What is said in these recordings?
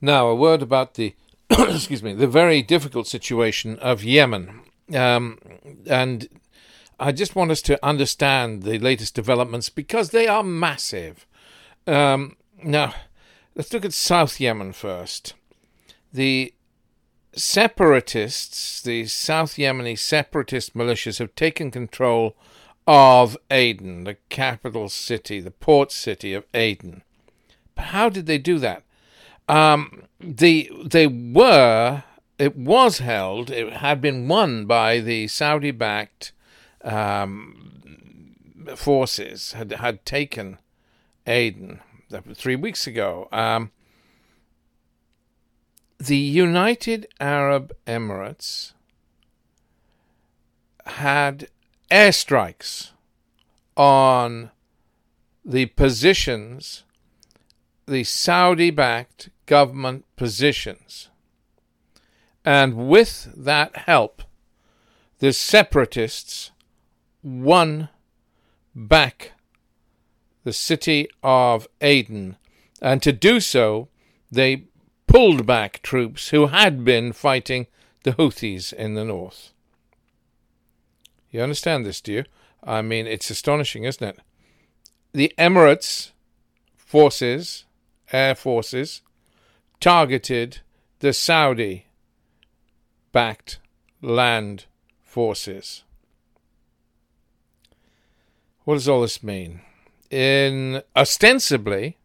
Now, a word about the excuse me, the very difficult situation of Yemen, um, and I just want us to understand the latest developments because they are massive. Um, now, let's look at South Yemen first. The separatists, the South Yemeni separatist militias, have taken control of Aden, the capital city, the port city of Aden. But how did they do that? Um, the they were it was held. It had been won by the Saudi-backed um, forces. Had had taken Aden three weeks ago. Um, the United Arab Emirates had airstrikes on the positions, the Saudi backed government positions. And with that help, the separatists won back the city of Aden. And to do so, they pulled back troops who had been fighting the Houthis in the north. You understand this, do you? I mean, it's astonishing, isn't it? The Emirates forces, air forces, targeted the Saudi backed land forces. What does all this mean? In ostensibly,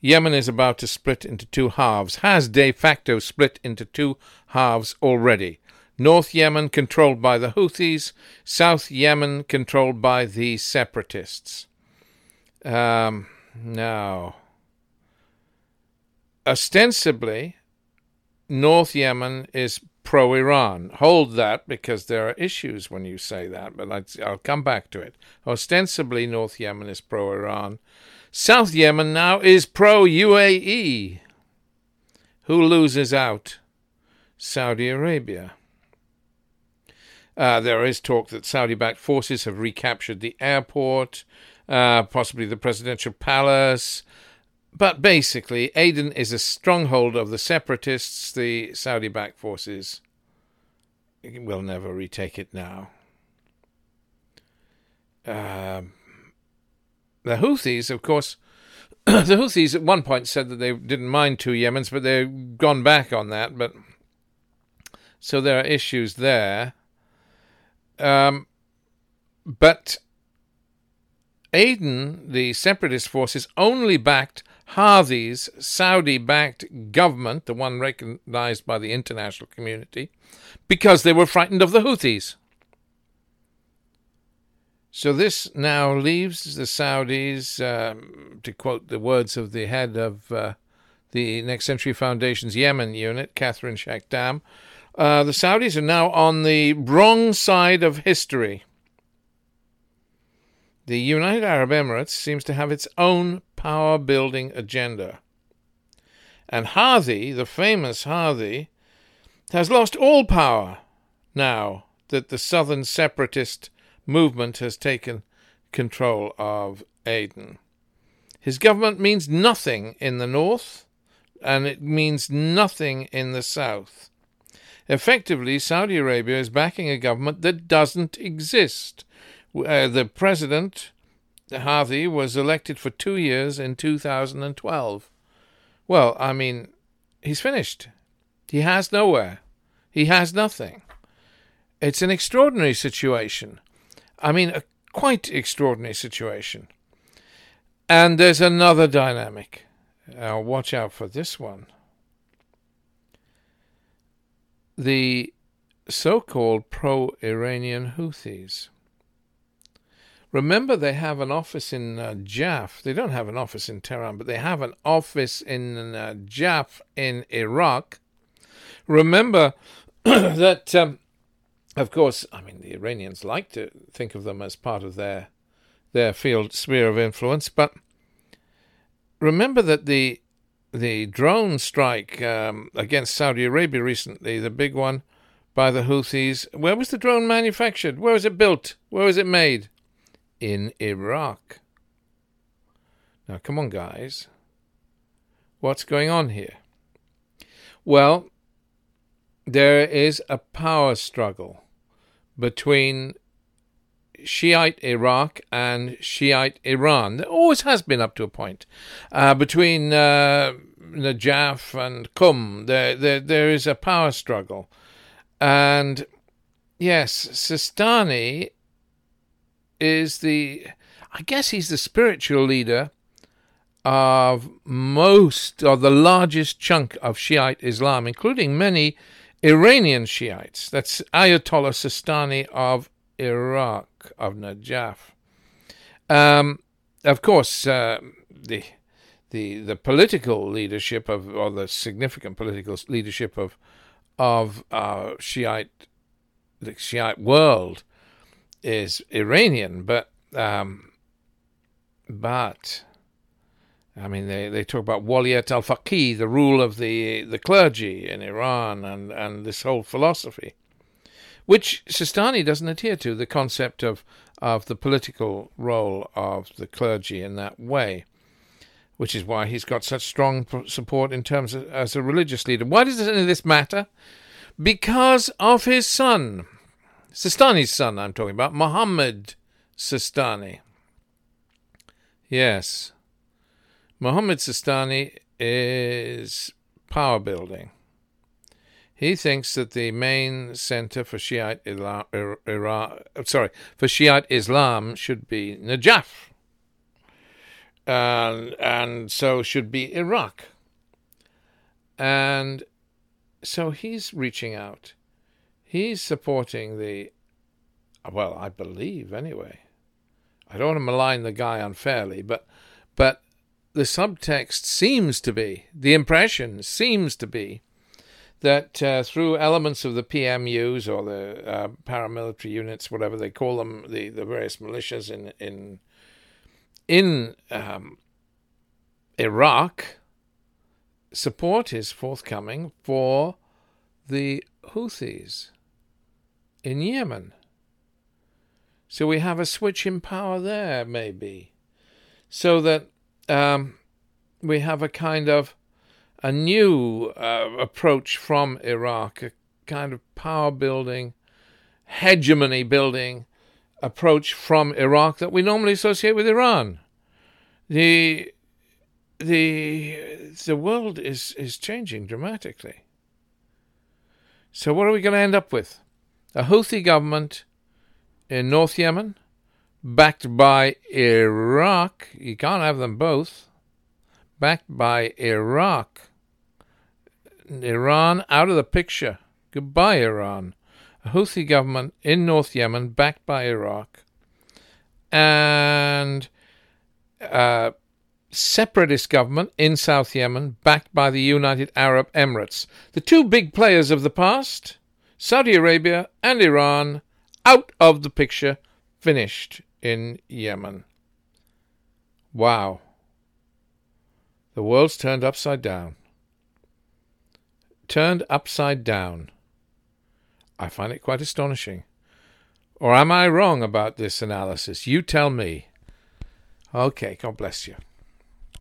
Yemen is about to split into two halves, has de facto split into two halves already. North Yemen controlled by the Houthis, South Yemen controlled by the separatists. Um, now, ostensibly, North Yemen is pro Iran. Hold that because there are issues when you say that, but I'll come back to it. Ostensibly, North Yemen is pro Iran. South Yemen now is pro UAE. Who loses out? Saudi Arabia. Uh, there is talk that Saudi backed forces have recaptured the airport, uh, possibly the presidential palace. But basically, Aden is a stronghold of the separatists, the Saudi backed forces. will never retake it now. Um, the Houthis, of course, the Houthis at one point said that they didn't mind two Yemens, but they've gone back on that. But so there are issues there. Um, but Aden, the separatist forces, only backed Hadi's Saudi backed government, the one recognized by the international community, because they were frightened of the Houthis. So this now leaves the Saudis, um, to quote the words of the head of uh, the Next Century Foundation's Yemen unit, Catherine Shakdam, uh, the Saudis are now on the wrong side of history. The United Arab Emirates seems to have its own power building agenda. And Hadi, the famous Hadi, has lost all power now that the southern separatist movement has taken control of Aden. His government means nothing in the north, and it means nothing in the south. Effectively, Saudi Arabia is backing a government that doesn't exist. Uh, the president, Hadi, was elected for two years in 2012. Well, I mean, he's finished. He has nowhere. He has nothing. It's an extraordinary situation. I mean, a quite extraordinary situation. And there's another dynamic. Now, watch out for this one. The so called pro Iranian Houthis. Remember, they have an office in uh. They don't have an office in Tehran, but they have an office in uh, in Iraq. Remember that um, of course, I mean, the Iranians like to think of them as part of their their field sphere of influence, but remember that the the drone strike um, against Saudi Arabia recently, the big one by the Houthis, where was the drone manufactured? Where was it built? Where was it made? In Iraq. Now, come on, guys. What's going on here? Well, there is a power struggle between Shiite Iraq and Shiite Iran. There always has been up to a point. Uh, between uh, Najaf and Qum, there, there, there is a power struggle. And yes, Sistani is the, I guess he's the spiritual leader of most, or the largest chunk of Shiite Islam, including many Iranian Shiites. That's Ayatollah Sistani of Iraq, of Najaf. Um, of course, uh, the the the political leadership of, or the significant political leadership of of uh, Shiite the Shiite world is Iranian, but um, but I mean, they, they talk about Waliyat al Faqih, the rule of the, the clergy in Iran, and, and this whole philosophy, which Sistani doesn't adhere to, the concept of, of the political role of the clergy in that way, which is why he's got such strong support in terms of as a religious leader. Why does any of this matter? Because of his son, Sistani's son, I'm talking about, Muhammad Sistani. Yes. Mohammed Sistani is power building. He thinks that the main center for Shiite Islam, er, er, er, Iran, sorry, for Shiite Islam should be Najaf, and and so should be Iraq. And so he's reaching out. He's supporting the, well, I believe anyway. I don't want to malign the guy unfairly, but but the subtext seems to be, the impression seems to be, that uh, through elements of the PMUs or the uh, paramilitary units, whatever they call them, the, the various militias in in in um, Iraq, support is forthcoming for the Houthis in Yemen. So we have a switch in power there, maybe, so that um, we have a kind of a new uh, approach from Iraq, a kind of power building, hegemony building approach from Iraq that we normally associate with Iran. The the the world is is changing dramatically. So what are we going to end up with? A Houthi government in North Yemen, backed by Iraq. You can't have them both. Backed by Iraq. Iran out of the picture. Goodbye, Iran. A Houthi government in North Yemen, backed by Iraq. And a separatist government in South Yemen, backed by the United Arab Emirates. The two big players of the past, Saudi Arabia and Iran, out of the picture, finished in Yemen. Wow. The world's turned upside down. Turned upside down. I find it quite astonishing. Or am I wrong about this analysis? You tell me. Okay, God bless you.